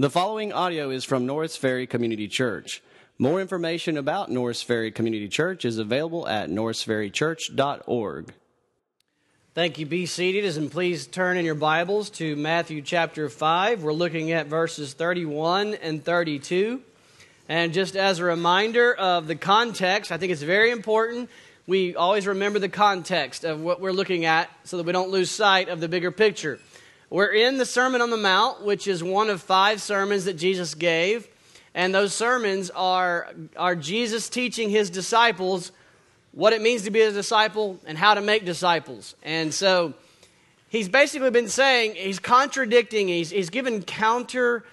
The following audio is from Norris Ferry Community Church. More information about Norris Ferry Community Church is available at norrisferrychurch.org. Thank you. Be seated and please turn in your Bibles to Matthew chapter 5. We're looking at verses 31 and 32. And just as a reminder of the context, I think it's very important we always remember the context of what we're looking at so that we don't lose sight of the bigger picture. We're in the Sermon on the Mount, which is one of five sermons that Jesus gave. And those sermons are, are Jesus teaching his disciples what it means to be a disciple and how to make disciples. And so he's basically been saying, he's contradicting, he's, he's given counter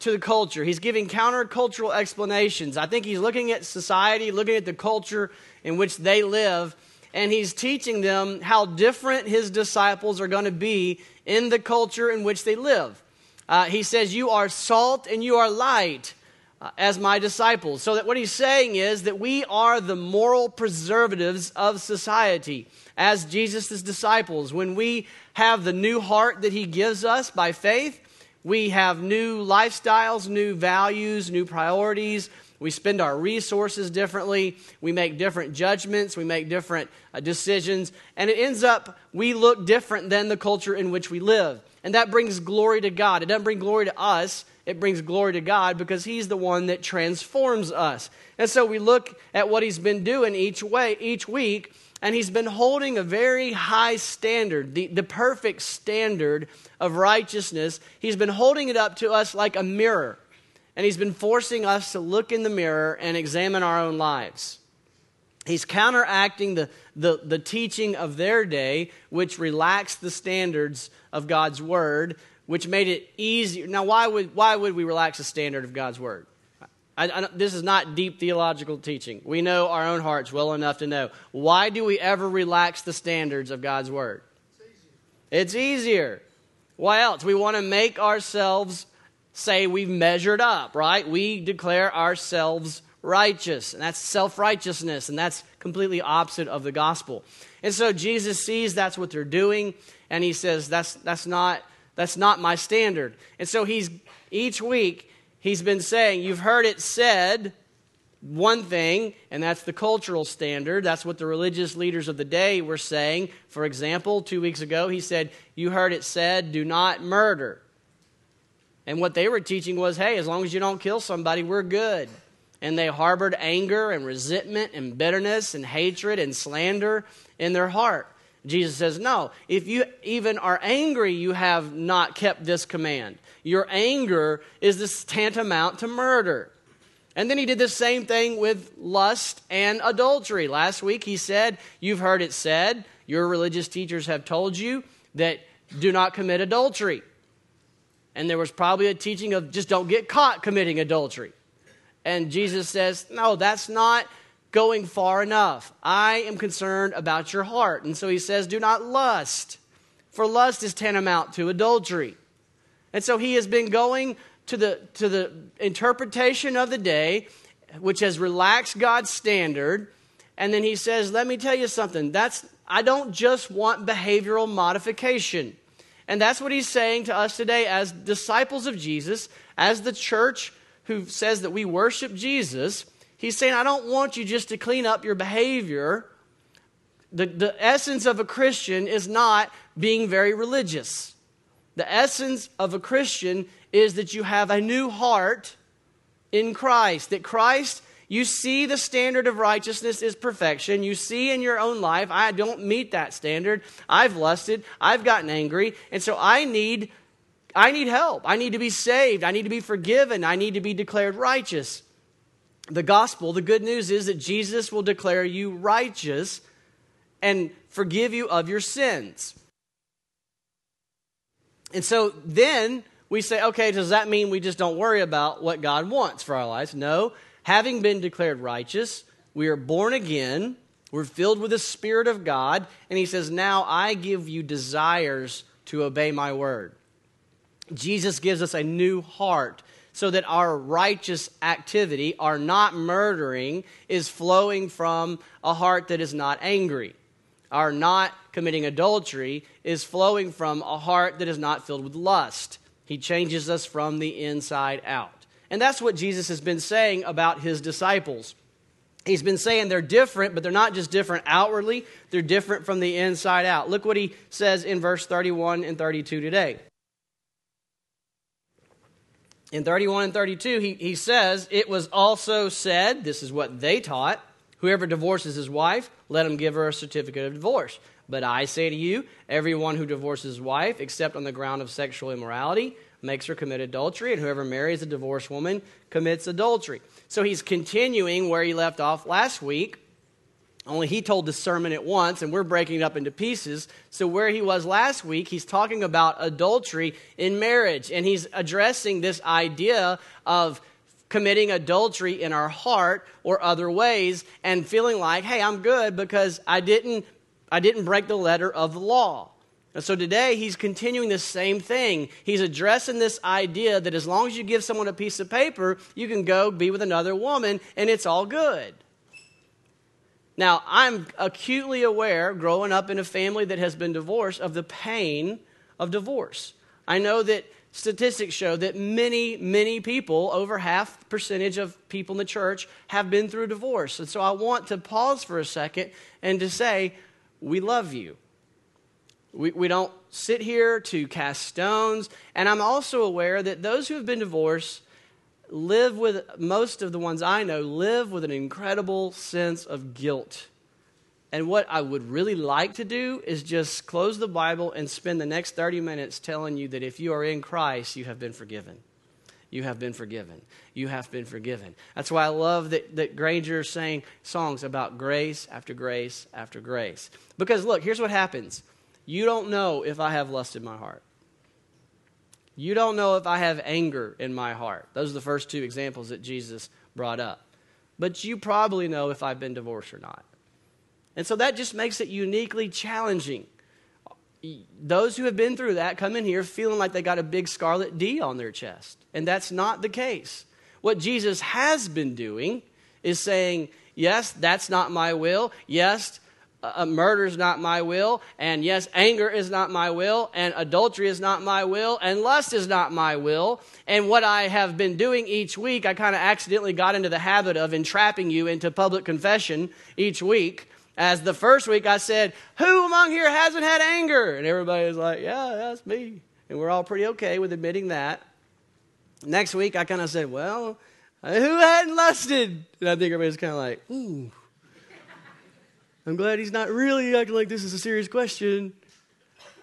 to the culture. He's giving countercultural explanations. I think he's looking at society, looking at the culture in which they live, and he's teaching them how different his disciples are going to be in the culture in which they live. Uh, he says, You are salt and you are light uh, as my disciples. So that what he's saying is that we are the moral preservatives of society as Jesus' disciples. When we have the new heart that he gives us by faith, we have new lifestyles, new values, new priorities, we spend our resources differently. We make different judgments. We make different uh, decisions. And it ends up, we look different than the culture in which we live. And that brings glory to God. It doesn't bring glory to us, it brings glory to God because He's the one that transforms us. And so we look at what He's been doing each way, each week, and He's been holding a very high standard, the, the perfect standard of righteousness. He's been holding it up to us like a mirror. And he's been forcing us to look in the mirror and examine our own lives. He's counteracting the, the, the teaching of their day, which relaxed the standards of God's word, which made it easier. Now, why would, why would we relax the standard of God's word? I, I, this is not deep theological teaching. We know our own hearts well enough to know. Why do we ever relax the standards of God's word? It's easier. It's easier. Why else? We want to make ourselves say we've measured up, right? We declare ourselves righteous, and that's self righteousness, and that's completely opposite of the gospel. And so Jesus sees that's what they're doing, and he says, That's, that's, not, that's not my standard. And so he's each week, he's been saying, You've heard it said one thing, and that's the cultural standard. That's what the religious leaders of the day were saying. For example, two weeks ago, he said, You heard it said, do not murder. And what they were teaching was hey, as long as you don't kill somebody, we're good. And they harbored anger and resentment and bitterness and hatred and slander in their heart. Jesus says, No, if you even are angry, you have not kept this command. Your anger is this tantamount to murder. And then he did the same thing with lust and adultery. Last week he said, You've heard it said, your religious teachers have told you that do not commit adultery. And there was probably a teaching of just don't get caught committing adultery. And Jesus says, No, that's not going far enough. I am concerned about your heart. And so he says, Do not lust, for lust is tantamount to adultery. And so he has been going to the, to the interpretation of the day, which has relaxed God's standard. And then he says, Let me tell you something. That's, I don't just want behavioral modification. And that's what he's saying to us today as disciples of Jesus, as the church who says that we worship Jesus. He's saying, I don't want you just to clean up your behavior. The, the essence of a Christian is not being very religious. The essence of a Christian is that you have a new heart in Christ, that Christ you see the standard of righteousness is perfection. You see in your own life, I don't meet that standard. I've lusted, I've gotten angry, and so I need I need help. I need to be saved. I need to be forgiven. I need to be declared righteous. The gospel, the good news is that Jesus will declare you righteous and forgive you of your sins. And so then we say, okay, does that mean we just don't worry about what God wants for our lives? No having been declared righteous, we are born again, we're filled with the Spirit of God, and he says, Now I give you desires to obey my word. Jesus gives us a new heart so that our righteous activity, our not murdering, is flowing from a heart that is not angry. Our not committing adultery is flowing from a heart that is not filled with lust. He changes us from the inside out. And that's what Jesus has been saying about his disciples. He's been saying they're different, but they're not just different outwardly, they're different from the inside out. Look what he says in verse 31 and 32 today. In 31 and 32, he, he says, It was also said, this is what they taught, whoever divorces his wife, let him give her a certificate of divorce. But I say to you, everyone who divorces his wife, except on the ground of sexual immorality, makes her commit adultery, and whoever marries a divorced woman commits adultery. So he's continuing where he left off last week. Only he told the sermon at once, and we're breaking it up into pieces. So, where he was last week, he's talking about adultery in marriage, and he's addressing this idea of committing adultery in our heart or other ways and feeling like, hey, I'm good because I didn't, I didn't break the letter of the law. And so today he's continuing the same thing. He's addressing this idea that as long as you give someone a piece of paper, you can go be with another woman and it's all good. Now, I'm acutely aware, growing up in a family that has been divorced, of the pain of divorce. I know that statistics show that many, many people, over half percentage of people in the church, have been through divorce. And so I want to pause for a second and to say, we love you. We, we don't sit here to cast stones. And I'm also aware that those who have been divorced live with, most of the ones I know, live with an incredible sense of guilt. And what I would really like to do is just close the Bible and spend the next 30 minutes telling you that if you are in Christ, you have been forgiven. You have been forgiven. You have been forgiven. That's why I love that, that Granger is saying songs about grace after grace after grace. Because look, here's what happens you don't know if I have lust in my heart. You don't know if I have anger in my heart. Those are the first two examples that Jesus brought up. But you probably know if I've been divorced or not. And so that just makes it uniquely challenging. Those who have been through that come in here feeling like they got a big scarlet D on their chest. And that's not the case. What Jesus has been doing is saying, Yes, that's not my will. Yes, uh, murder is not my will, and yes, anger is not my will, and adultery is not my will, and lust is not my will. And what I have been doing each week, I kind of accidentally got into the habit of entrapping you into public confession each week. As the first week I said, Who among here hasn't had anger? And everybody was like, Yeah, that's me. And we're all pretty okay with admitting that. Next week I kind of said, Well, who hadn't lusted? And I think everybody's kind of like, Ooh. I'm glad he's not really acting like this is a serious question.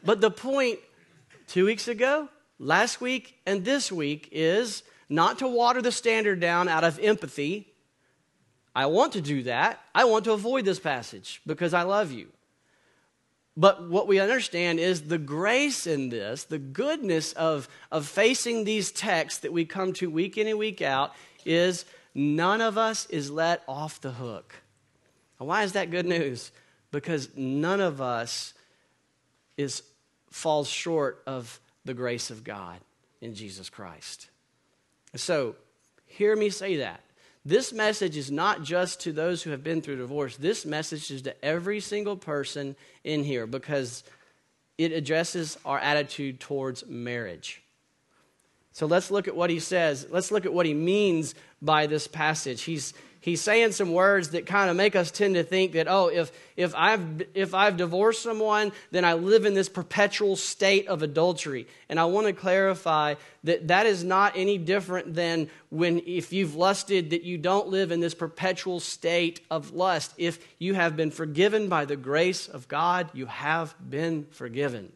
But the point two weeks ago, last week, and this week is not to water the standard down out of empathy. I want to do that. I want to avoid this passage because I love you. But what we understand is the grace in this, the goodness of, of facing these texts that we come to week in and week out, is none of us is let off the hook. Why is that good news? Because none of us is falls short of the grace of God in Jesus Christ. So, hear me say that. This message is not just to those who have been through divorce. This message is to every single person in here because it addresses our attitude towards marriage. So let's look at what he says. Let's look at what he means by this passage. He's he's saying some words that kind of make us tend to think that oh if if I've if I've divorced someone then I live in this perpetual state of adultery. And I want to clarify that that is not any different than when if you've lusted that you don't live in this perpetual state of lust. If you have been forgiven by the grace of God you have been forgiven.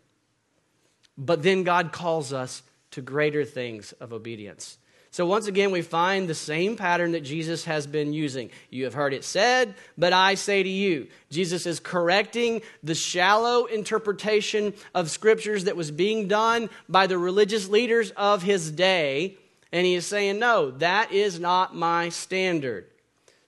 But then God calls us to greater things of obedience so once again, we find the same pattern that Jesus has been using. You have heard it said, but I say to you. Jesus is correcting the shallow interpretation of scriptures that was being done by the religious leaders of his day. And he is saying, no, that is not my standard.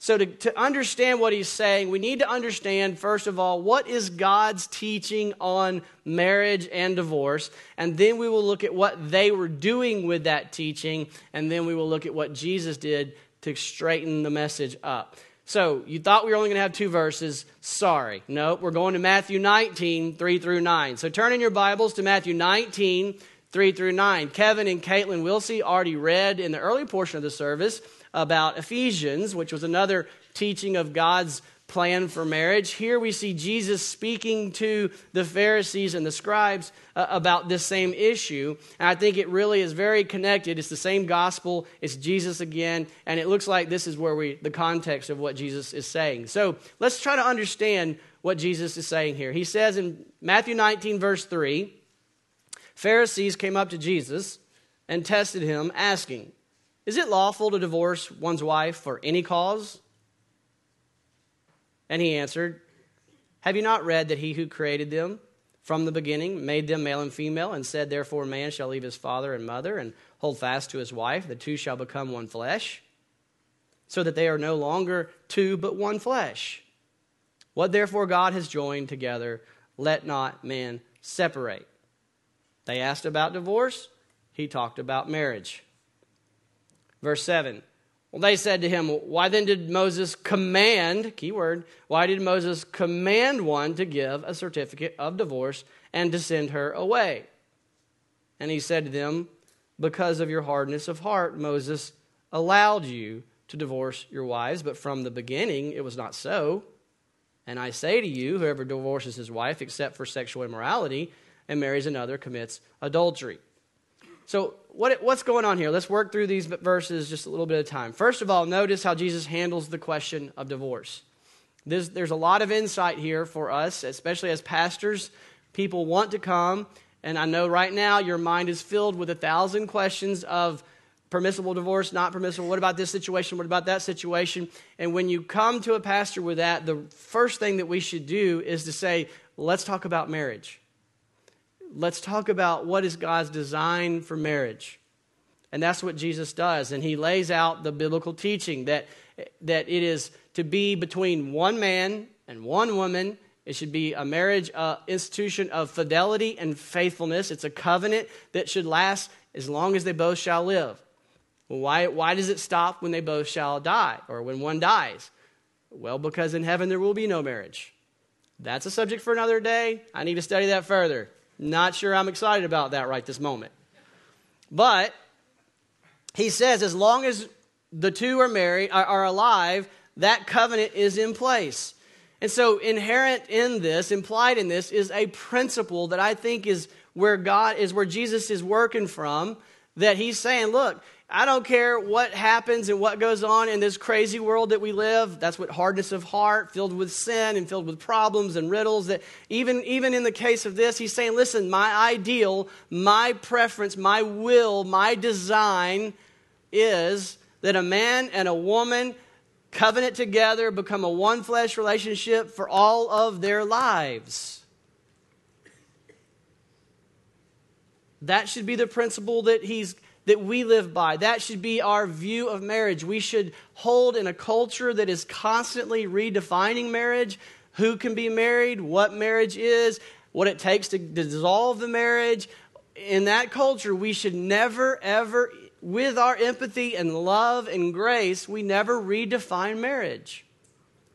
So, to, to understand what he's saying, we need to understand, first of all, what is God's teaching on marriage and divorce. And then we will look at what they were doing with that teaching. And then we will look at what Jesus did to straighten the message up. So, you thought we were only going to have two verses. Sorry. No, we're going to Matthew 19, 3 through 9. So, turn in your Bibles to Matthew 19, 3 through 9. Kevin and Caitlin Wilsey already read in the early portion of the service about Ephesians, which was another teaching of God's plan for marriage. Here we see Jesus speaking to the Pharisees and the scribes uh, about this same issue. And I think it really is very connected. It's the same gospel, it's Jesus again, and it looks like this is where we the context of what Jesus is saying. So, let's try to understand what Jesus is saying here. He says in Matthew 19 verse 3, Pharisees came up to Jesus and tested him asking, "Is it lawful to divorce one's wife for any cause?" And he answered, Have you not read that he who created them from the beginning made them male and female, and said, Therefore, man shall leave his father and mother and hold fast to his wife, the two shall become one flesh, so that they are no longer two but one flesh. What therefore God has joined together, let not man separate. They asked about divorce, he talked about marriage. Verse 7 well, they said to him, Why then did Moses command, keyword, why did Moses command one to give a certificate of divorce and to send her away? And he said to them, Because of your hardness of heart, Moses allowed you to divorce your wives, but from the beginning it was not so. And I say to you, whoever divorces his wife except for sexual immorality and marries another commits adultery. So, what, what's going on here? Let's work through these verses just a little bit of time. First of all, notice how Jesus handles the question of divorce. There's, there's a lot of insight here for us, especially as pastors. People want to come, and I know right now your mind is filled with a thousand questions of permissible divorce, not permissible. What about this situation? What about that situation? And when you come to a pastor with that, the first thing that we should do is to say, let's talk about marriage let's talk about what is God's design for marriage. And that's what Jesus does. And he lays out the biblical teaching that, that it is to be between one man and one woman. It should be a marriage uh, institution of fidelity and faithfulness. It's a covenant that should last as long as they both shall live. Well, why, why does it stop when they both shall die or when one dies? Well, because in heaven there will be no marriage. That's a subject for another day. I need to study that further. Not sure I'm excited about that right this moment. But he says, as long as the two are married, are, are alive, that covenant is in place. And so, inherent in this, implied in this, is a principle that I think is where God is, where Jesus is working from. That he's saying, look, I don't care what happens and what goes on in this crazy world that we live. That's what hardness of heart, filled with sin and filled with problems and riddles. That even, even in the case of this, he's saying, listen, my ideal, my preference, my will, my design is that a man and a woman covenant together, become a one flesh relationship for all of their lives. That should be the principle that he's that we live by. That should be our view of marriage. We should hold in a culture that is constantly redefining marriage who can be married, what marriage is, what it takes to dissolve the marriage. In that culture, we should never, ever, with our empathy and love and grace, we never redefine marriage.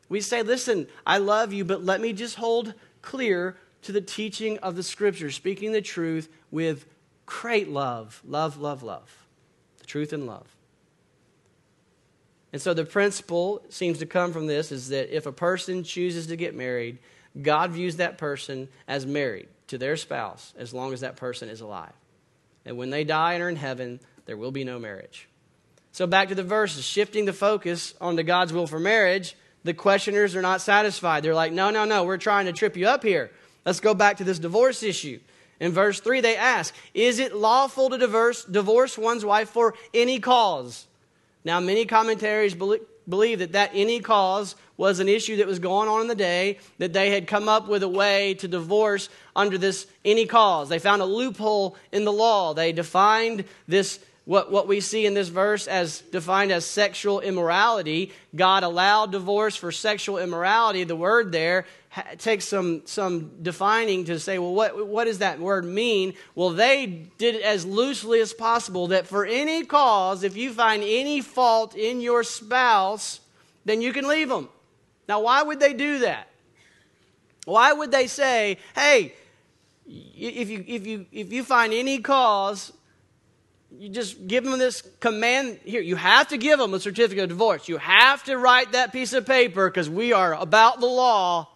We say, listen, I love you, but let me just hold clear to the teaching of the scripture, speaking the truth with great love. Love, love, love. The truth and love. And so the principle seems to come from this is that if a person chooses to get married, God views that person as married to their spouse as long as that person is alive. And when they die and are in heaven, there will be no marriage. So back to the verses, shifting the focus onto God's will for marriage, the questioners are not satisfied. They're like, no, no, no, we're trying to trip you up here. Let's go back to this divorce issue. In verse 3, they ask, Is it lawful to divorce, divorce one's wife for any cause? Now, many commentaries believe that that any cause was an issue that was going on in the day, that they had come up with a way to divorce under this any cause. They found a loophole in the law. They defined this what, what we see in this verse as defined as sexual immorality. God allowed divorce for sexual immorality. The word there takes some, some defining to say, well, what, what does that word mean? Well, they did it as loosely as possible that for any cause, if you find any fault in your spouse, then you can leave them. Now, why would they do that? Why would they say, hey, if you, if you, if you find any cause, you just give them this command here. You have to give them a certificate of divorce. You have to write that piece of paper because we are about the law.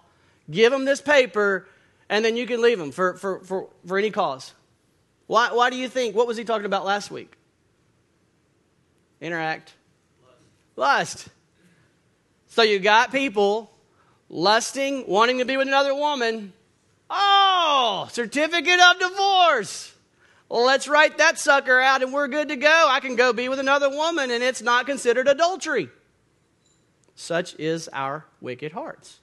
Give them this paper, and then you can leave them for, for, for, for any cause. Why, why do you think? What was he talking about last week? Interact. Lust. Lust. So you got people lusting, wanting to be with another woman. Oh, certificate of divorce. Let's write that sucker out and we're good to go. I can go be with another woman and it's not considered adultery. Such is our wicked hearts.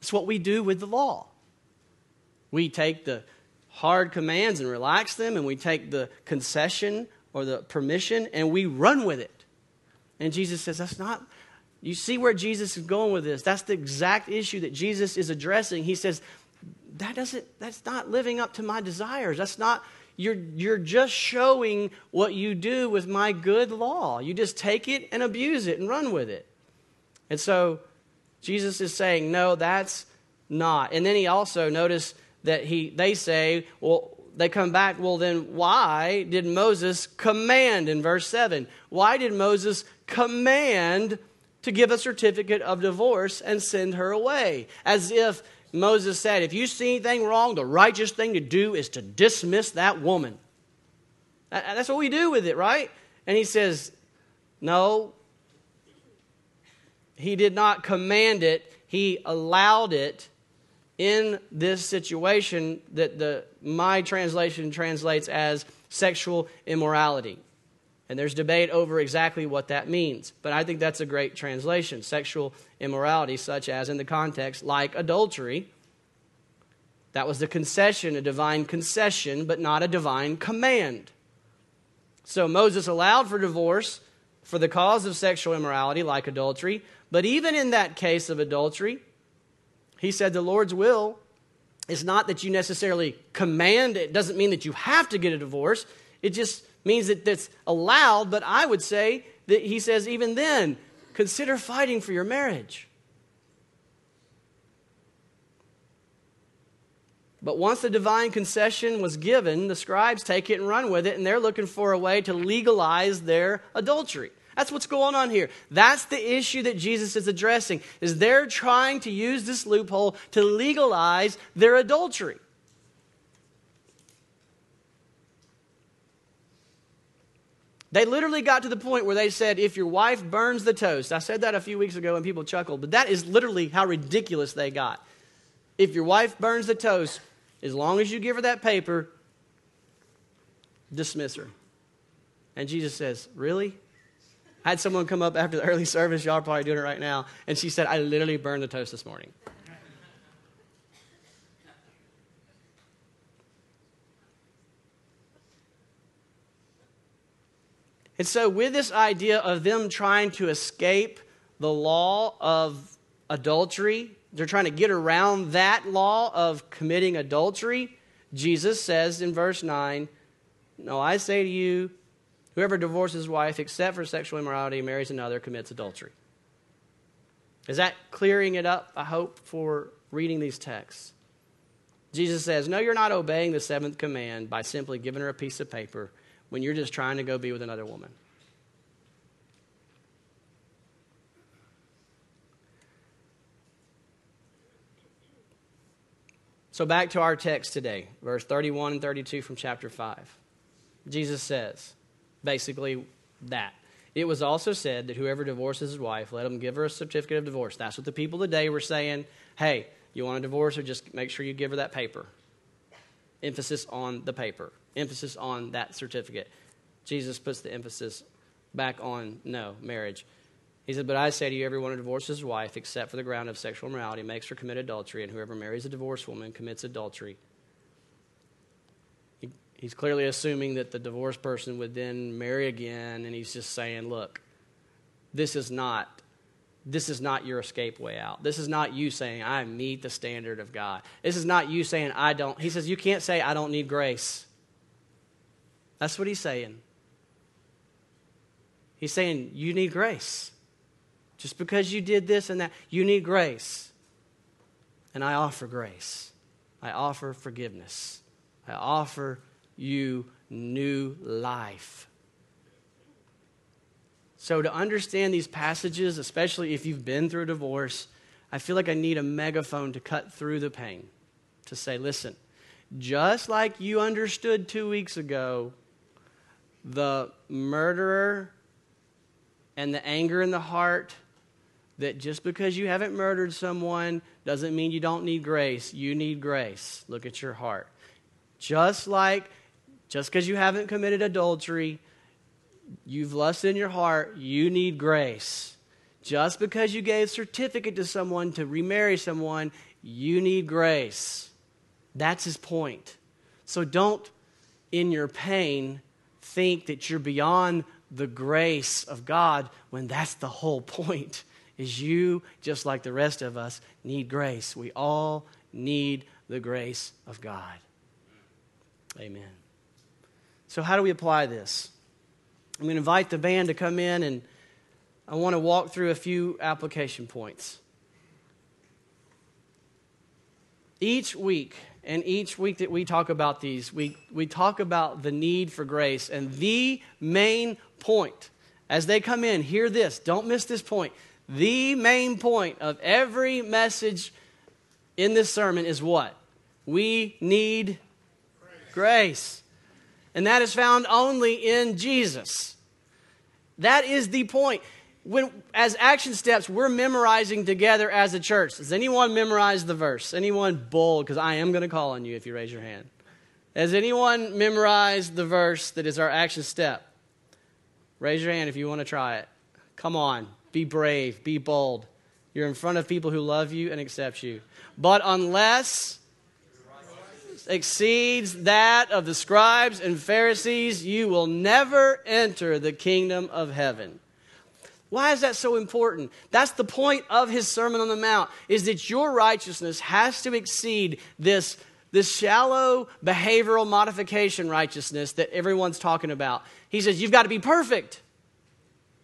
It's what we do with the law. We take the hard commands and relax them, and we take the concession or the permission and we run with it. And Jesus says, That's not, you see where Jesus is going with this. That's the exact issue that Jesus is addressing. He says, that doesn't that's not living up to my desires. That's not you're you're just showing what you do with my good law. You just take it and abuse it and run with it. And so Jesus is saying, no, that's not. And then he also notice that he they say, well, they come back, well, then why did Moses command in verse 7? Why did Moses command to give a certificate of divorce and send her away? As if Moses said, if you see anything wrong, the righteous thing to do is to dismiss that woman. That's what we do with it, right? And he says, no, he did not command it, he allowed it in this situation that the my translation translates as sexual immorality. And there's debate over exactly what that means. But I think that's a great translation. Sexual immorality, such as in the context, like adultery. That was the concession, a divine concession, but not a divine command. So Moses allowed for divorce for the cause of sexual immorality, like adultery. But even in that case of adultery, he said the Lord's will is not that you necessarily command, it doesn't mean that you have to get a divorce. It just means that that's allowed, but I would say that he says, even then, consider fighting for your marriage. But once the divine concession was given, the scribes take it and run with it, and they're looking for a way to legalize their adultery. That's what's going on here. That's the issue that Jesus is addressing. Is they're trying to use this loophole to legalize their adultery. They literally got to the point where they said, if your wife burns the toast, I said that a few weeks ago and people chuckled, but that is literally how ridiculous they got. If your wife burns the toast, as long as you give her that paper, dismiss her. And Jesus says, Really? I had someone come up after the early service, y'all are probably doing it right now, and she said, I literally burned the toast this morning. And so, with this idea of them trying to escape the law of adultery, they're trying to get around that law of committing adultery. Jesus says in verse 9, No, I say to you, whoever divorces his wife except for sexual immorality and marries another commits adultery. Is that clearing it up, I hope, for reading these texts? Jesus says, No, you're not obeying the seventh command by simply giving her a piece of paper when you're just trying to go be with another woman. So, back to our text today, verse 31 and 32 from chapter 5. Jesus says basically that. It was also said that whoever divorces his wife, let him give her a certificate of divorce. That's what the people today were saying. Hey, you want to divorce her? Just make sure you give her that paper. Emphasis on the paper emphasis on that certificate. Jesus puts the emphasis back on no, marriage. He said, But I say to you, everyone who divorces his wife, except for the ground of sexual immorality, makes her commit adultery, and whoever marries a divorced woman commits adultery. He, he's clearly assuming that the divorced person would then marry again, and he's just saying, Look, this is not this is not your escape way out. This is not you saying, I meet the standard of God. This is not you saying, I don't. He says, You can't say, I don't need grace. That's what he's saying. He's saying, You need grace. Just because you did this and that, you need grace. And I offer grace. I offer forgiveness. I offer you new life. So, to understand these passages, especially if you've been through a divorce, I feel like I need a megaphone to cut through the pain to say, listen, just like you understood two weeks ago, the murderer and the anger in the heart that just because you haven't murdered someone doesn't mean you don't need grace. You need grace. Look at your heart. Just like, just because you haven't committed adultery, you've lusted in your heart, you need grace. Just because you gave certificate to someone to remarry someone, you need grace. That's his point. So don't, in your pain, think that you're beyond the grace of God when that's the whole point. Is you, just like the rest of us, need grace. We all need the grace of God. Amen. So, how do we apply this? I'm going to invite the band to come in and I want to walk through a few application points. Each week, and each week that we talk about these, we, we talk about the need for grace. And the main point, as they come in, hear this, don't miss this point. The main point of every message in this sermon is what? We need grace. grace. And that is found only in Jesus. That is the point when as action steps we're memorizing together as a church. Does anyone memorize the verse? Anyone? Bold because i am going to call on you if you raise your hand. Has anyone memorized the verse that is our action step? Raise your hand if you want to try it. Come on. Be brave. Be bold. You're in front of people who love you and accept you. But unless exceeds that of the scribes and pharisees you will never enter the kingdom of heaven why is that so important? That's the point of his Sermon on the Mount, is that your righteousness has to exceed this, this shallow behavioral modification righteousness that everyone's talking about. He says, You've got to be perfect.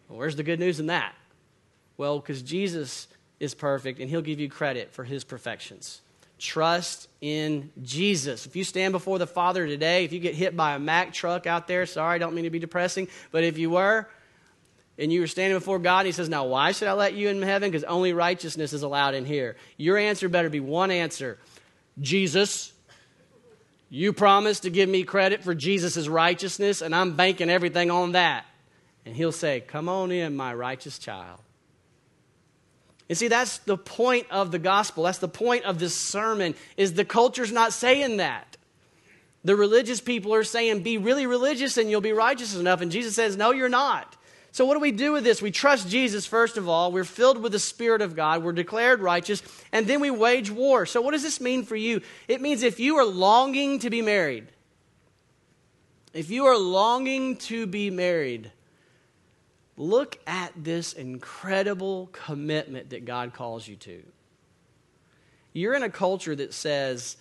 Well, where's the good news in that? Well, because Jesus is perfect and he'll give you credit for his perfections. Trust in Jesus. If you stand before the Father today, if you get hit by a Mack truck out there, sorry, I don't mean to be depressing, but if you were, and you were standing before God, and He says, Now, why should I let you in heaven? Because only righteousness is allowed in here. Your answer better be one answer Jesus. You promised to give me credit for Jesus' righteousness, and I'm banking everything on that. And He'll say, Come on in, my righteous child. And see, that's the point of the gospel. That's the point of this sermon, is the culture's not saying that. The religious people are saying, be really religious and you'll be righteous enough. And Jesus says, no, you're not. So, what do we do with this? We trust Jesus, first of all. We're filled with the Spirit of God. We're declared righteous. And then we wage war. So, what does this mean for you? It means if you are longing to be married, if you are longing to be married, look at this incredible commitment that God calls you to. You're in a culture that says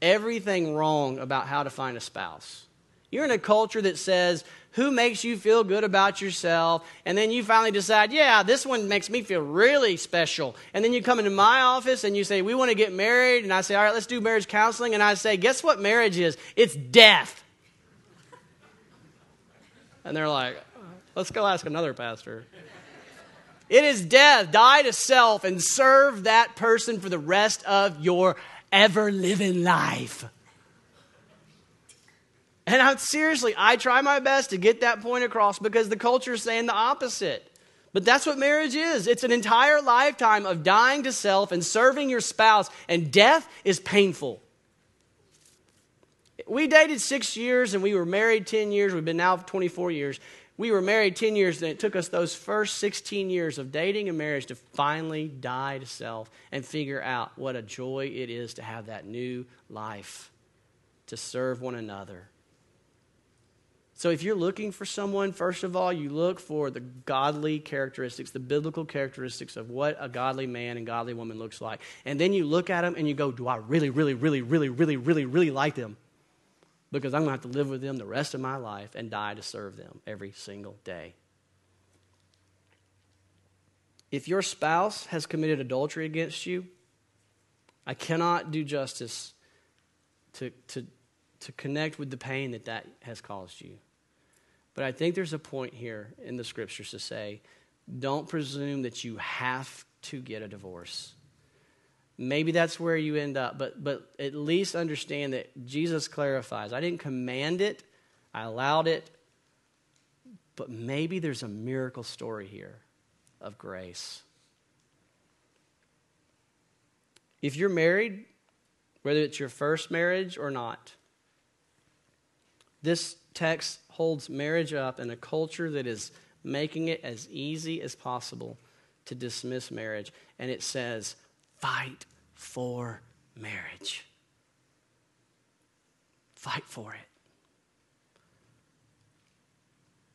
everything wrong about how to find a spouse. You're in a culture that says who makes you feel good about yourself, and then you finally decide, yeah, this one makes me feel really special. And then you come into my office and you say, we want to get married, and I say, all right, let's do marriage counseling, and I say, guess what marriage is? It's death. And they're like, let's go ask another pastor. It is death. Die to self and serve that person for the rest of your ever living life. And I'm seriously, I try my best to get that point across because the culture is saying the opposite. But that's what marriage is. It's an entire lifetime of dying to self and serving your spouse, and death is painful. We dated six years and we were married 10 years. We've been now 24 years. We were married 10 years, and it took us those first 16 years of dating and marriage to finally die to self and figure out what a joy it is to have that new life, to serve one another so if you're looking for someone, first of all, you look for the godly characteristics, the biblical characteristics of what a godly man and godly woman looks like. And then you look at them and you go, Do I really, really, really, really, really, really, really like them? Because I'm going to have to live with them the rest of my life and die to serve them every single day. If your spouse has committed adultery against you, I cannot do justice to, to, to connect with the pain that that has caused you. But I think there's a point here in the scriptures to say, don't presume that you have to get a divorce. Maybe that's where you end up, but, but at least understand that Jesus clarifies. I didn't command it, I allowed it, but maybe there's a miracle story here of grace. If you're married, whether it's your first marriage or not, this text holds marriage up in a culture that is making it as easy as possible to dismiss marriage. And it says, fight for marriage. Fight for it.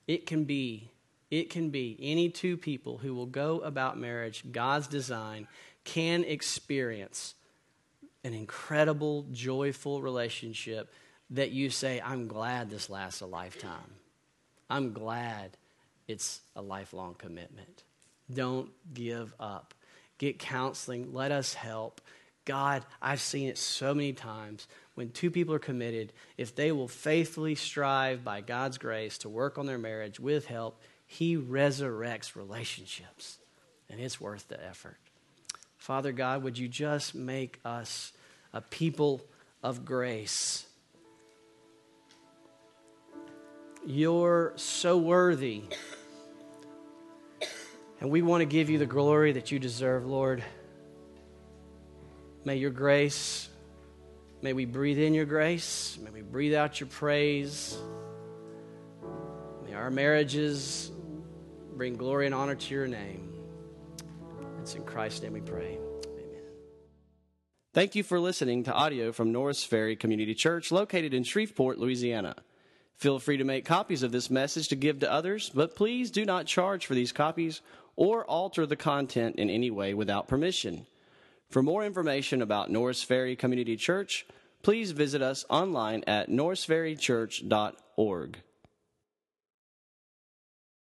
It can be, it can be any two people who will go about marriage, God's design, can experience an incredible, joyful relationship that you say, I'm glad this lasts a lifetime. I'm glad it's a lifelong commitment. Don't give up. Get counseling. Let us help. God, I've seen it so many times. When two people are committed, if they will faithfully strive by God's grace to work on their marriage with help, He resurrects relationships. And it's worth the effort. Father God, would you just make us a people of grace? You're so worthy. And we want to give you the glory that you deserve, Lord. May your grace, may we breathe in your grace, may we breathe out your praise. May our marriages bring glory and honor to your name. It's in Christ's name we pray. Amen. Thank you for listening to audio from Norris Ferry Community Church located in Shreveport, Louisiana. Feel free to make copies of this message to give to others, but please do not charge for these copies or alter the content in any way without permission. For more information about Norris Ferry Community Church, please visit us online at norrisferrychurch.org.